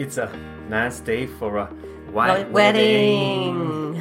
It's a nice day for a white wedding.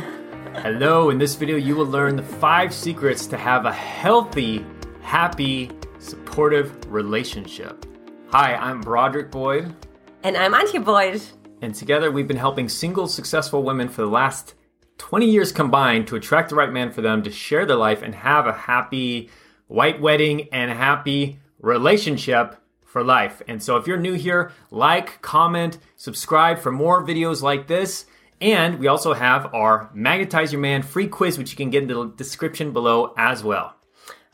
Hello, in this video, you will learn the five secrets to have a healthy, happy, supportive relationship. Hi, I'm Broderick Boyd, And I'm Antje Boyd. and together we've been helping single, successful women for the last 20 years combined to attract the right man for them to share their life and have a happy white wedding and happy relationship for life. And so if you're new here, like, comment, subscribe for more videos like this. And we also have our Magnetize Your Man free quiz, which you can get in the description below as well.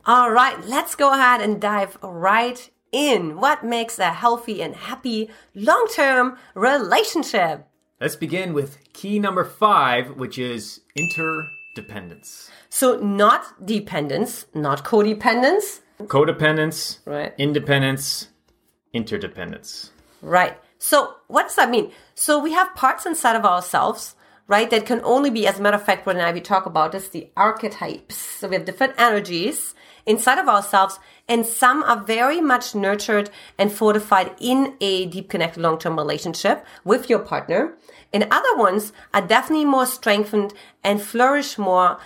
All right, let's go ahead and dive right in. What makes a healthy and happy long term relationship? Let's begin with key number five, which is interdependence. So, not dependence, not codependence. Codependence, Right. independence, interdependence. Right. So, what does that mean? So, we have parts inside of ourselves, right, that can only be, as a matter of fact, what and I we talk about is the archetypes. So, we have different energies inside of ourselves, and some are very much nurtured and fortified in a deep connected long term relationship with your partner. And other ones are definitely more strengthened and flourish more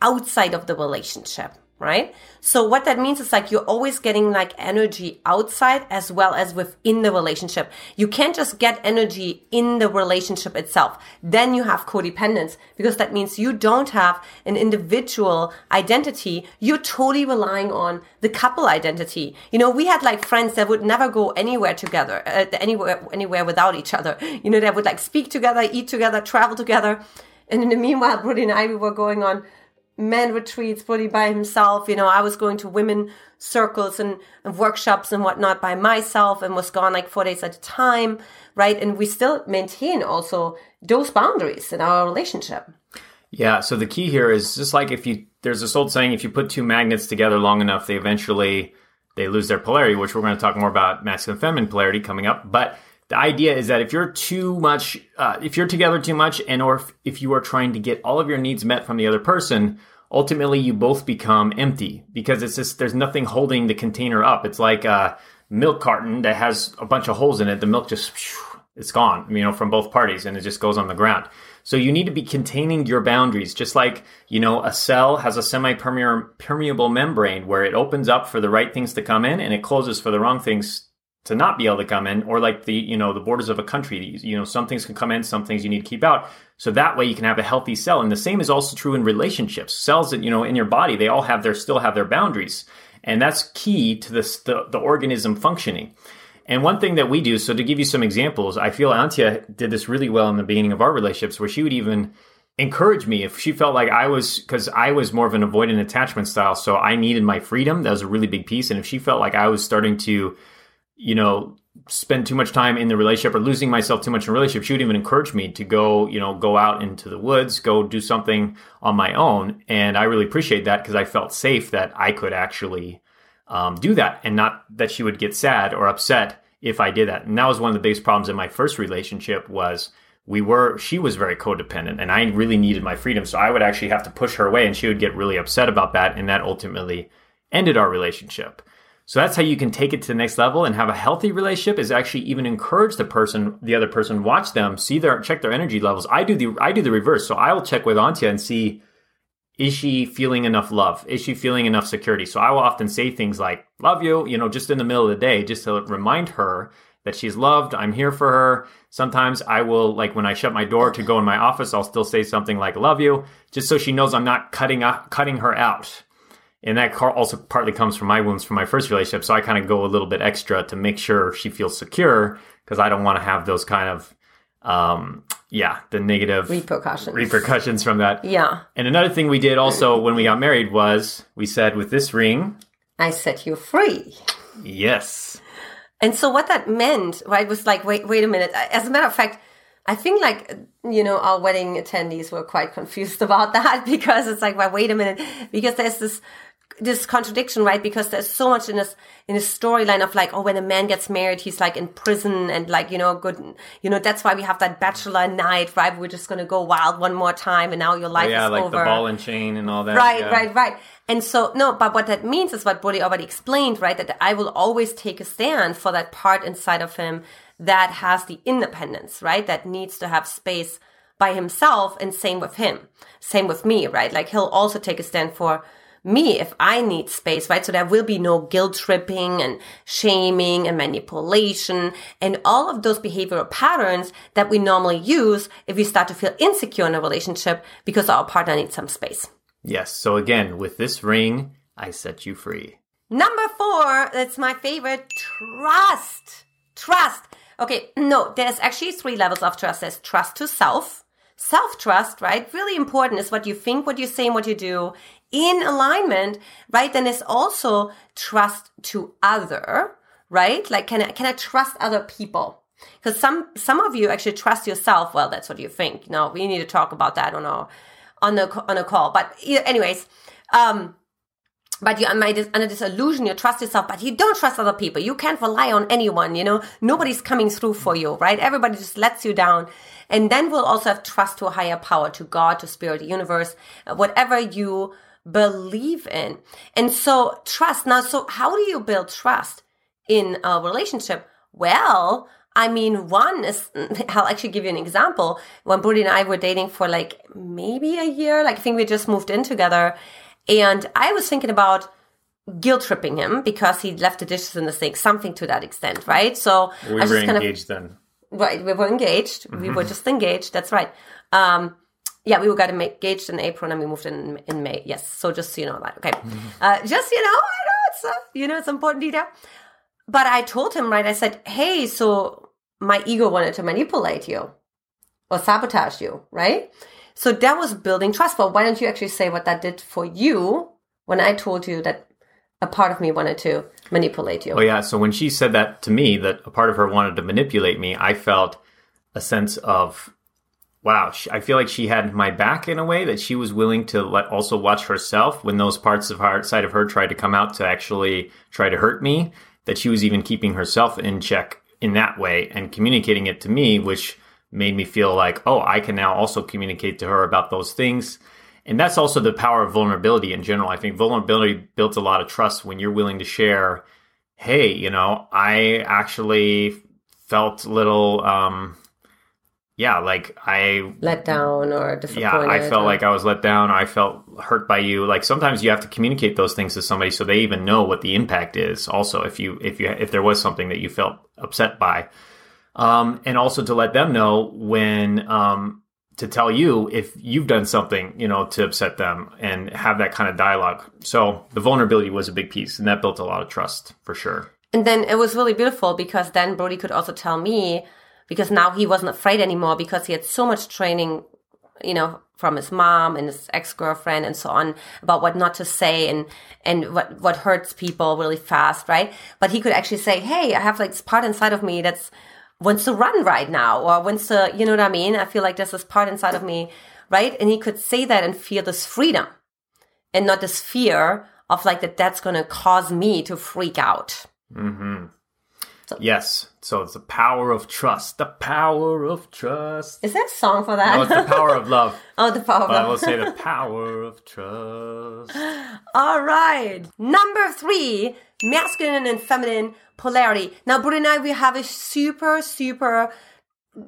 outside of the relationship right? So what that means is like you're always getting like energy outside as well as within the relationship. You can't just get energy in the relationship itself. Then you have codependence because that means you don't have an individual identity. You're totally relying on the couple identity. You know, we had like friends that would never go anywhere together, uh, anywhere, anywhere without each other. You know, they would like speak together, eat together, travel together. And in the meanwhile, Brody and I, we were going on men retreats, Brody by himself. You know, I was going to women circles and, and, workshops and whatnot by myself and was gone like four days at a time, right? And we still maintain also those boundaries in our relationship. Yeah, so the key here is just like if you there's this old saying if you put two magnets together long enough, they eventually they lose their polarity, which we're going to talk more about masculine feminine polarity coming up. But the idea is that if you're too much, uh, if you're together too much, and or if, if you are trying to get all of your needs met from the other person, ultimately you both become empty because it's just there's nothing holding the container up. It's like a milk carton that has a bunch of holes in it. The milk just it's gone, you know, from both parties, and it just goes on the ground. So you need to be containing your boundaries, just like you know a cell has a semi-permeable membrane where it opens up for the right things to come in and it closes for the wrong things to not be able to come in or like the you know the borders of a country you know some things can come in some things you need to keep out. So that way you can have a healthy cell. And the same is also true in relationships. Cells that you know in your body they all have their still have their boundaries. And that's key to this the, the organism functioning. And one thing that we do so to give you some examples i feel Antje did this really well in the beginning of our relationships where she would even encourage me if she felt like i was because i was more of an avoidant attachment style. So i needed my freedom. That was a really big piece. And if she felt like i was starting to you know, spend too much time in the relationship or losing myself too much in a relationship, she would even encourage me to go, you know, go out into the woods, go do something on my own. And I really appreciate that because I felt safe that I could actually um, do that and not that she would get sad or upset if I did that. And that was one of the biggest problems in my first relationship was we were she was very codependent and I really needed my freedom. So I would actually have to push her away and she would get really upset about that. And that ultimately ended our relationship. So that's how you can take it to the next level and have a healthy relationship is actually even encourage the person, the other person, watch them, see their check their energy levels. I do the I do the reverse. So I will check with Antje and see is she feeling enough love? Is she feeling enough security? So I will often say things like love you, you know, just in the middle of the day just to remind her that she's loved, I'm here for her. Sometimes I will like when I shut my door to go in my office, I'll still say something like love you just so she knows I'm not cutting cutting her out and that also partly comes from my wounds from my first relationship. So I kind of go a little bit extra to make sure she feels secure because I don't want to have those kind of, um, yeah, the negative repercussions repercussions from that. Yeah. And another thing we did also when we got married was we said with this ring, I set you free. Yes. And so what that meant, right, was like, wait, wait a minute. As a matter of fact, I think like you know our wedding attendees were quite confused about that because it's like well wait a minute because there's this this contradiction right because there's so much in this in this storyline of like oh when a man gets married he's like in prison and like you know good you know that's why we have that bachelor night right we're just gonna go wild one more time and now your life Oh, yeah, is like over the ball and chain and all that. Right, yeah. right, right. And so, no, but what that means is what Brody already explained, right? That I will always take a stand for that part inside of him that has the independence, right? That needs to have space by himself and same with him. Same with me, right? Like he'll also take a stand for me if I need space, right? So there will be no guilt tripping and shaming and manipulation and all of those behavioral patterns that we normally use if we start to feel insecure in a relationship because our partner needs some space. Yes. So again, with this ring, I set you free. Number four, that's my favorite, trust. Trust. Okay, no, there's actually three levels of trust. There's trust to self. Self trust, right? Really important is what you think, what you say, and what you do in alignment, right? Then there's also trust to other, right? Like, can I, can I trust other people? Because some, some of you actually trust yourself. Well, that's what you think. No, we need to talk about that on our, on the, on a call. But anyways, um, but you're under this illusion you trust yourself but you don't trust other people you can't rely on anyone you know nobody's coming through for you right everybody just lets you down and then we'll also have trust to a higher power to god to spirit universe whatever you believe in and so trust now so how do you build trust in a relationship well I mean, one is, I'll actually give you an example. When Brody and I were dating for like maybe a year, like I think we just moved in together and I was thinking about guilt tripping him because he left the dishes in the sink, something to that extent, right? So we I was were just kind engaged of, then. Right, we were engaged. Mm-hmm. We were just engaged. That's right. Um, yeah, we were got engaged in April and we moved in in May. Yes, so just so you know that. Okay, uh, just you know, I know it's a, you know it's important detail. But I told him right. I said, hey, so my ego wanted to manipulate you or sabotage you, right? So that was building trust. But why don't you actually say what that did for you when I told you that a part of me wanted to manipulate you? Oh, yeah. So when she said that to me, that a part of her wanted to manipulate me, I felt a sense of, wow, I feel like she had my back in a way that she was willing to let also watch herself when those parts of her side of her tried to come out to actually try to hurt me, that she was even keeping herself in check in that way and communicating it to me, which made me feel like, oh, I can now also communicate to her about those things. And that's also the power of vulnerability in general. I think vulnerability builds a lot of trust when you're willing to share, hey, you know, I actually felt little, um, yeah, like I let down or disappointed. Yeah, I felt or... like I was let down. I felt hurt by you. Like sometimes you have to communicate those things to somebody so they even know what the impact is. Also, if you if you if there was something that you felt upset by, um, and also to let them know when um, to tell you if you've done something, you know, to upset them and have that kind of dialogue. So the vulnerability was a big piece, and that built a lot of trust for sure. And then it was really beautiful because then Brody could also tell me because now he wasn't afraid anymore because he had so much training, you know, from his mom and his ex-girlfriend and so on about what not to say and and what what hurts people really fast, right? But he could actually say, "Hey, I have like this part inside of me that's wants to run right now or wants to, you know what I mean? I feel like there's this part inside of me, right? And he could say that and feel this freedom and not this fear of like that that's going to cause me to freak out. Mm-hmm. So, yes. So it's the power of trust. The power of trust. Is there a song for that? No, it's the power of love. oh, the power of love. I will say the power of trust. All right. Number three, masculine and feminine polarity. Now, Brody and I, we have a super, super,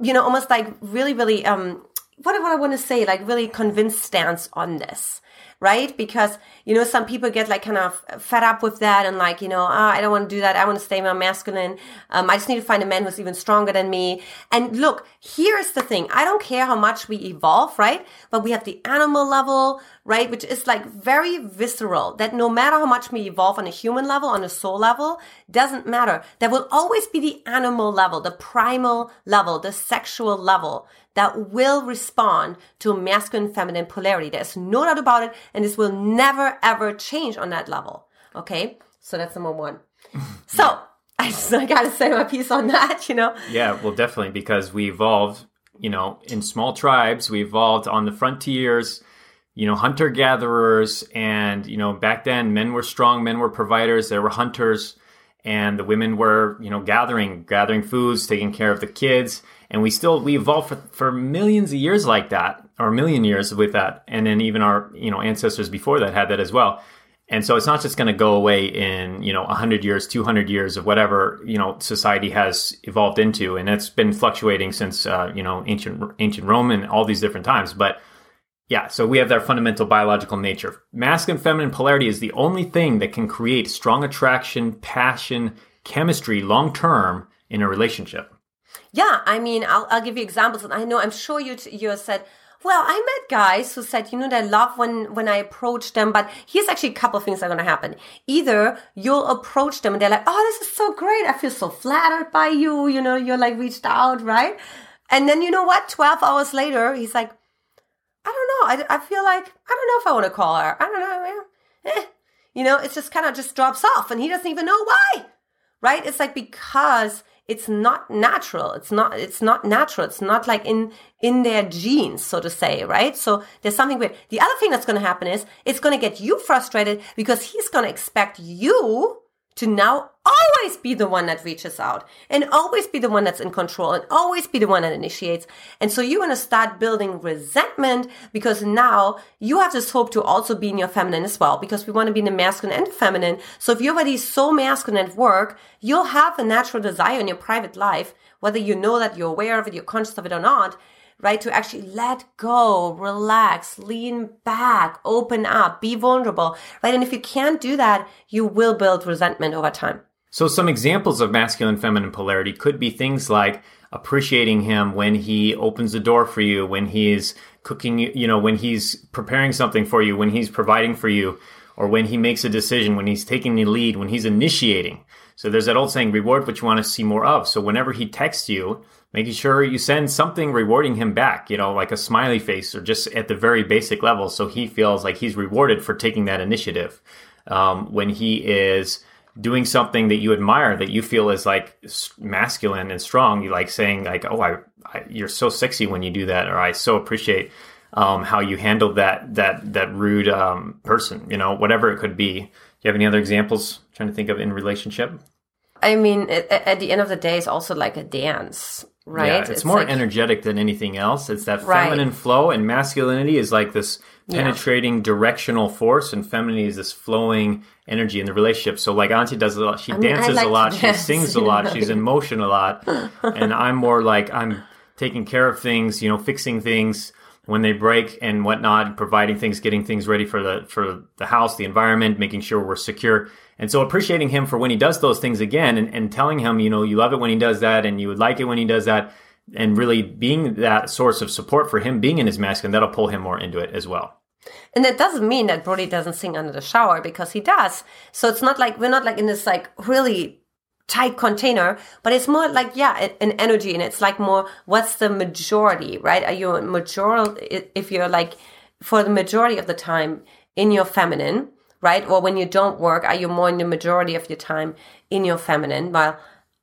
you know, almost like really, really, um, what do I want to say? Like really convinced stance on this right? Because, you know, some people get like kind of fed up with that and like, you know, oh, I don't want to do that. I want to stay more masculine. Um, I just need to find a man who's even stronger than me. And look, here's the thing. I don't care how much we evolve, right? But we have the animal level, right? Which is like very visceral that no matter how much we evolve on a human level, on a soul level, doesn't matter. There will always be the animal level, the primal level, the sexual level that will respond to masculine feminine polarity. There's no doubt about it. And this will never ever change on that level. Okay. So that's number one. so I just I gotta say my piece on that, you know? Yeah, well definitely because we evolved, you know, in small tribes, we evolved on the frontiers, you know, hunter gatherers and, you know, back then men were strong, men were providers, there were hunters and the women were, you know, gathering, gathering foods, taking care of the kids and we still we evolved for, for millions of years like that or a million years with that and then even our you know ancestors before that had that as well And so it's not just going to go away in, you know, 100 years, 200 years of whatever, you know, society has evolved into. And it's been fluctuating since, uh, you know, ancient, ancient Rome and all these different times. But yeah, so we have that fundamental biological nature. Masculine feminine polarity is the only thing that can create strong attraction, passion, chemistry long term in a relationship. Yeah, I mean, I'll, I'll give you examples. And I know, I'm sure you, you said, well, I met guys who said, you know, they love when, when I approach them, but here's actually a couple of things that are going to happen. Either you'll approach them and they're like, oh, this is so great. I feel so flattered by you. You know, you're like reached out, right? And then you know what? 12 hours later, he's like, I don't know. I, I feel like, I don't know if I want to call her. I don't know. Eh. You know, it just kind of just drops off and he doesn't even know why, right? It's like because it's not natural it's not it's not natural it's not like in in their genes so to say right so there's something weird the other thing that's going to happen is it's going to get you frustrated because he's going to expect you to now always be the one that reaches out and always be the one that's in control and always be the one that initiates. And so you're going to start building resentment because now you have this hope to also be in your feminine as well because we want to be in the masculine and the feminine. So if you're already so masculine at work, you'll have a natural desire in your private life, whether you know that you're aware of it, you're conscious of it or not, right? To actually let go, relax, lean back, open up, be vulnerable, right? And if you can't do that, you will build resentment over time. So some examples of masculine feminine polarity could be things like appreciating him when he opens the door for you, when he's cooking, you know, when he's preparing something for you, when he's providing for you, or when he makes a decision, when he's taking the lead, when he's initiating. So there's that old saying, reward what you want to see more of. So whenever he texts you, making sure you send something rewarding him back, you know, like a smiley face or just at the very basic level. So he feels like he's rewarded for taking that initiative. Um, when he is doing something that you admire, that you feel is like masculine and strong, you like saying like, "Oh, I, I you're so sexy when you do that," or "I so appreciate um, how you handled that that that rude um, person," you know, whatever it could be. Do you have any other examples? Trying to think of in relationship. I mean, at the end of the day, it's also like a dance, right? Yeah, it's, it's more like, energetic than anything else. It's that feminine right. flow, and masculinity is like this penetrating yeah. directional force, and femininity is this flowing energy in the relationship. So, like Antje does a lot. She I mean, dances like a lot. She sings a lot. She's in motion a lot, and I'm more like I'm taking care of things. You know, fixing things when they break and whatnot, providing things, getting things ready for the for the house, the environment, making sure we're secure. And so appreciating him for when he does those things again and, and telling him, you know, you love it when he does that and you would like it when he does that. And really being that source of support for him being in his mask, and that'll pull him more into it as well. And that doesn't mean that Brody doesn't sing under the shower because he does. So it's not like we're not like in this like really tight container, but it's more like, yeah, an energy. And it's like more, what's the majority, right? Are you a majority, if you're like, for the majority of the time in your feminine, right? Or when you don't work, are you more in the majority of your time in your feminine? Well,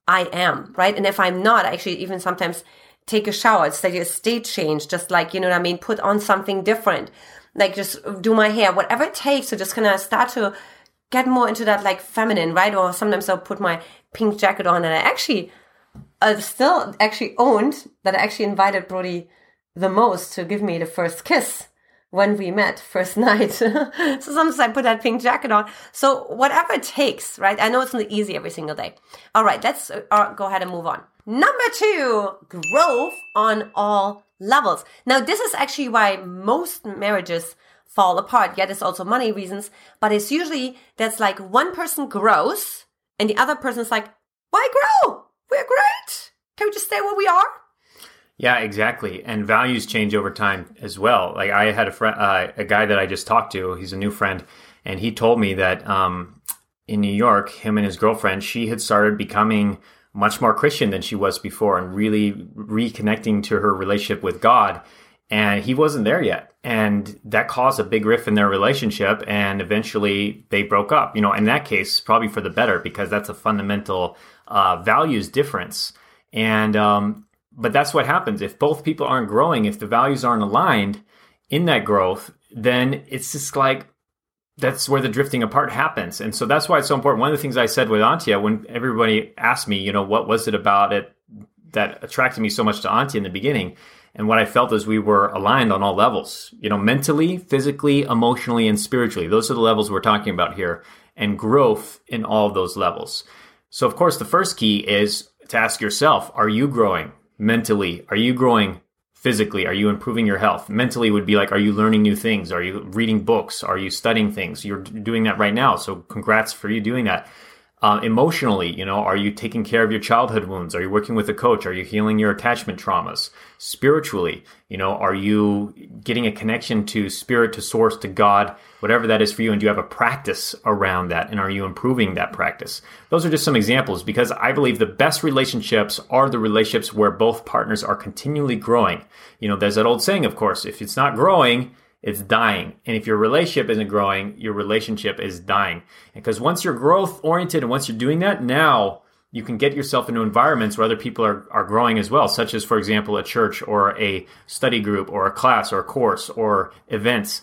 I am, right? And if I'm not, I actually even sometimes take a shower, it's like a state change, just like, you know what I mean? Put on something different, like just do my hair, whatever it takes to just kind of start to get more into that like feminine, right? Or sometimes I'll put my pink jacket on and I actually, I still actually owned that I actually invited Brody the most to give me the first kiss when we met first night. so sometimes I put that pink jacket on. So whatever it takes, right? I know it's not easy every single day. All right, let's uh, go ahead and move on. Number two, growth on all levels. Now, this is actually why most marriages fall apart. Yeah, there's also money reasons, but it's usually that's like one person grows and the other person's like, why grow? We're great. Can we just stay where we are? Yeah, exactly. And values change over time as well. Like I had a friend, uh, a guy that I just talked to. He's a new friend, and he told me that um, in New York, him and his girlfriend, she had started becoming much more Christian than she was before, and really reconnecting to her relationship with God. And he wasn't there yet, and that caused a big rift in their relationship. And eventually, they broke up. You know, in that case, probably for the better because that's a fundamental uh, values difference. And um, but that's what happens if both people aren't growing if the values aren't aligned in that growth then it's just like that's where the drifting apart happens and so that's why it's so important one of the things i said with Antje when everybody asked me you know what was it about it that attracted me so much to Antje in the beginning And what I felt is we were aligned on all levels, you know, mentally, physically, emotionally, and spiritually. Those are the levels we're talking about here and growth in all of those levels. So, of course, the first key is to ask yourself, are you growing mentally? Are you growing physically? Are you improving your health? Mentally would be like, are you learning new things? Are you reading books? Are you studying things? You're doing that right now. So congrats for you doing that. Uh, emotionally, you know, are you taking care of your childhood wounds? Are you working with a coach? Are you healing your attachment traumas? Spiritually, you know, are you getting a connection to spirit, to source, to God, whatever that is for you? And do you have a practice around that? And are you improving that practice? Those are just some examples because I believe the best relationships are the relationships where both partners are continually growing. You know, there's that old saying, of course, if it's not growing, it's dying. And if your relationship isn't growing, your relationship is dying. Because once you're growth oriented and once you're doing that, now you can get yourself into environments where other people are, are growing as well, such as, for example, a church or a study group or a class or a course or events.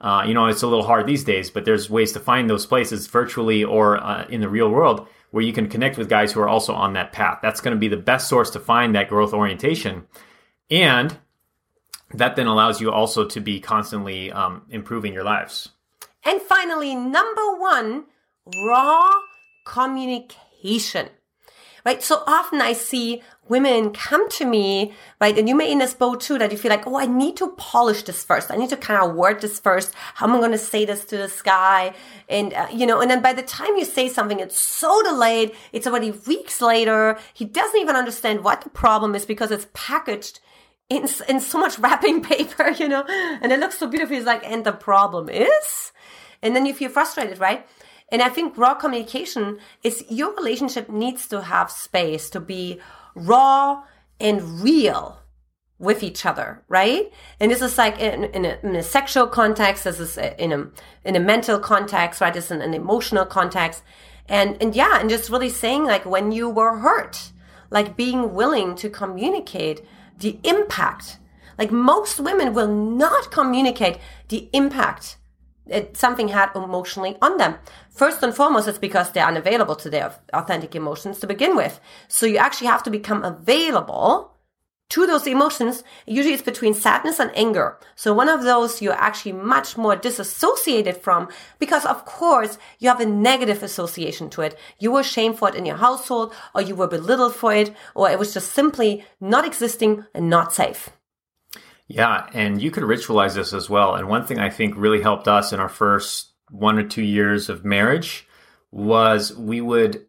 Uh, you know, it's a little hard these days, but there's ways to find those places virtually or uh, in the real world where you can connect with guys who are also on that path. That's going to be the best source to find that growth orientation. And that then allows you also to be constantly um, improving your lives. And finally, number one, raw communication. Right? So often I see women come to me, right? And you may in this boat too, that you feel like, oh, I need to polish this first. I need to kind of word this first. How am I going to say this to this guy? And, uh, you know, and then by the time you say something, it's so delayed. It's already weeks later. He doesn't even understand what the problem is because it's packaged in, in so much wrapping paper, you know, and it looks so beautiful. It's like, and the problem is, and then you feel frustrated, right? And I think raw communication is your relationship needs to have space to be raw and real with each other, right? And this is like in, in, a, in a sexual context, this is in a in a mental context, right? This is in an emotional context, and and yeah, and just really saying like when you were hurt, like being willing to communicate the impact. Like most women will not communicate the impact that something had emotionally on them. First and foremost, it's because they're unavailable to their authentic emotions to begin with. So you actually have to become available to those emotions. Usually it's between sadness and anger. So one of those you're actually much more disassociated from because of course you have a negative association to it. You were shamed for it in your household or you were belittled for it or it was just simply not existing and not safe. Yeah, and you could ritualize this as well. And one thing I think really helped us in our first one or two years of marriage was we would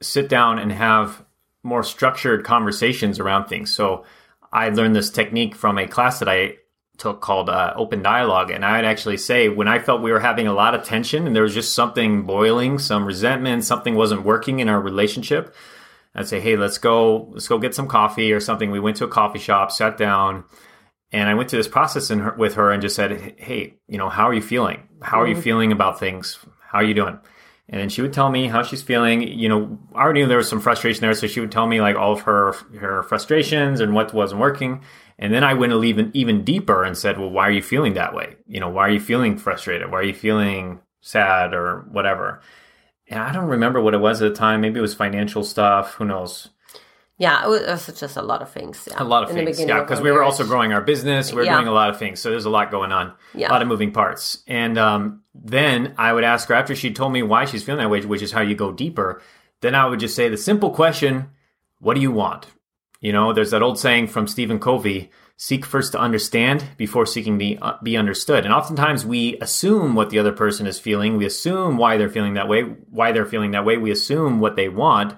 sit down and have more structured conversations around things. So I learned this technique from a class that I took called uh, open dialogue. And I'd actually say when I felt we were having a lot of tension and there was just something boiling, some resentment, something wasn't working in our relationship, I'd say, "Hey, let's go, let's go get some coffee or something." We went to a coffee shop, sat down, and I went through this process her, with her and just said, "Hey, you know, how are you feeling? How are you mm-hmm. feeling about things? How are you doing?" And then she would tell me how she's feeling. You know, I already knew there was some frustration there, so she would tell me like all of her her frustrations and what wasn't working. And then I went even even deeper and said, "Well, why are you feeling that way? You know, why are you feeling frustrated? Why are you feeling sad or whatever?" And I don't remember what it was at the time. Maybe it was financial stuff. Who knows? Yeah, it was just a lot of things. Yeah. A lot of In things. Yeah, because we were also growing our business. We were yeah. doing a lot of things. So there's a lot going on. Yeah. A lot of moving parts. And um, then I would ask her after she told me why she's feeling that way, which is how you go deeper. Then I would just say the simple question, what do you want? You know, there's that old saying from Stephen Covey, seek first to understand before seeking to be, uh, be understood. And oftentimes we assume what the other person is feeling. We assume why they're feeling that way, why they're feeling that way. We assume what they want.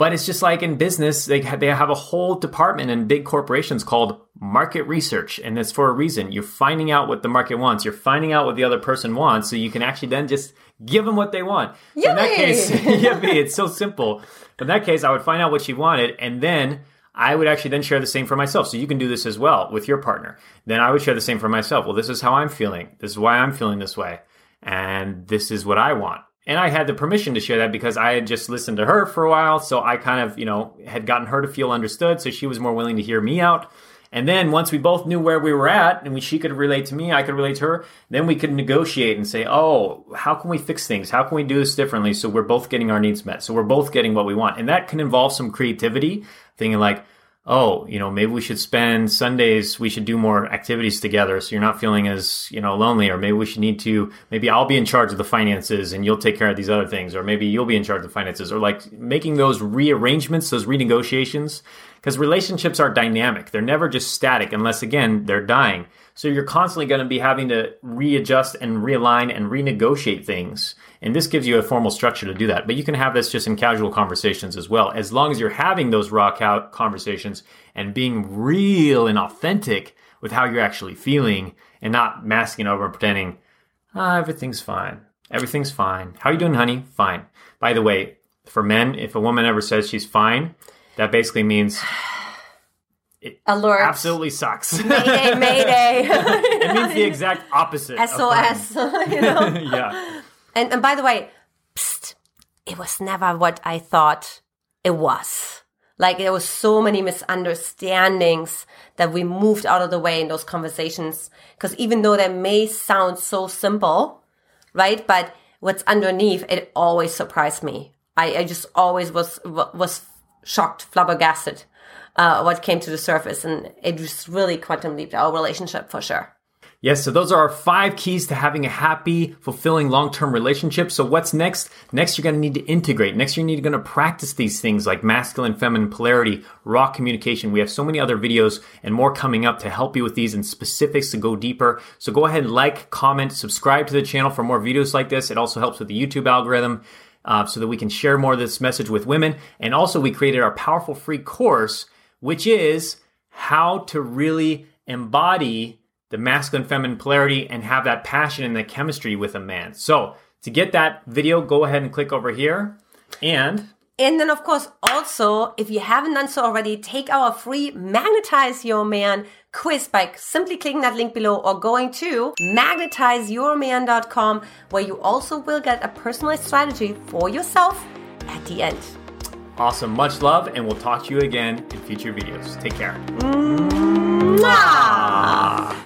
But it's just like in business, they have, they have a whole department in big corporations called market research. And it's for a reason. You're finding out what the market wants. You're finding out what the other person wants. So you can actually then just give them what they want. So in that case, yummy, it's so simple. In that case, I would find out what she wanted and then I would actually then share the same for myself. So you can do this as well with your partner. Then I would share the same for myself. Well, this is how I'm feeling. This is why I'm feeling this way. And this is what I want and I had the permission to share that because I had just listened to her for a while. So I kind of, you know, had gotten her to feel understood. So she was more willing to hear me out. And then once we both knew where we were at and we, she could relate to me, I could relate to her, then we could negotiate and say, oh, how can we fix things? How can we do this differently so we're both getting our needs met? So we're both getting what we want. And that can involve some creativity, thinking like, oh, you know, maybe we should spend Sundays, we should do more activities together so you're not feeling as, you know, lonely. Or maybe we should need to, maybe I'll be in charge of the finances and you'll take care of these other things. Or maybe you'll be in charge of the finances. Or like making those rearrangements, those renegotiations. Because relationships are dynamic. They're never just static unless, again, they're dying. So you're constantly going to be having to readjust and realign and renegotiate things. And this gives you a formal structure to do that. But you can have this just in casual conversations as well. As long as you're having those raw conversations and being real and authentic with how you're actually feeling and not masking over and pretending, ah, everything's fine. Everything's fine. How are you doing, honey? Fine. By the way, for men, if a woman ever says she's fine, that basically means it Alert. absolutely sucks. Mayday, mayday. it means the exact opposite. SOS. you know? yeah. And, and by the way, psst, it was never what I thought it was. Like there was so many misunderstandings that we moved out of the way in those conversations. Because even though they may sound so simple, right? But what's underneath, it always surprised me. I, I just always was was shocked, flabbergasted, uh, what came to the surface, and it just really quantum leaped our relationship for sure. Yes, so those are our five keys to having a happy, fulfilling long-term relationship. So what's next? Next, you're going to need to integrate. Next, you're going to practice these things like masculine, feminine polarity, raw communication. We have so many other videos and more coming up to help you with these and specifics to go deeper. So go ahead and like, comment, subscribe to the channel for more videos like this. It also helps with the YouTube algorithm. Uh, so that we can share more of this message with women. And also, we created our powerful free course, which is how to really embody the masculine feminine polarity and have that passion and the chemistry with a man. So to get that video, go ahead and click over here and and then, of course, also, if you haven't done so already, take our free Magnetize Your Man quiz by simply clicking that link below or going to magnetizeyourman.com where you also will get a personalized strategy for yourself at the end. Awesome. Much love, and we'll talk to you again in future videos. Take care. Mwah!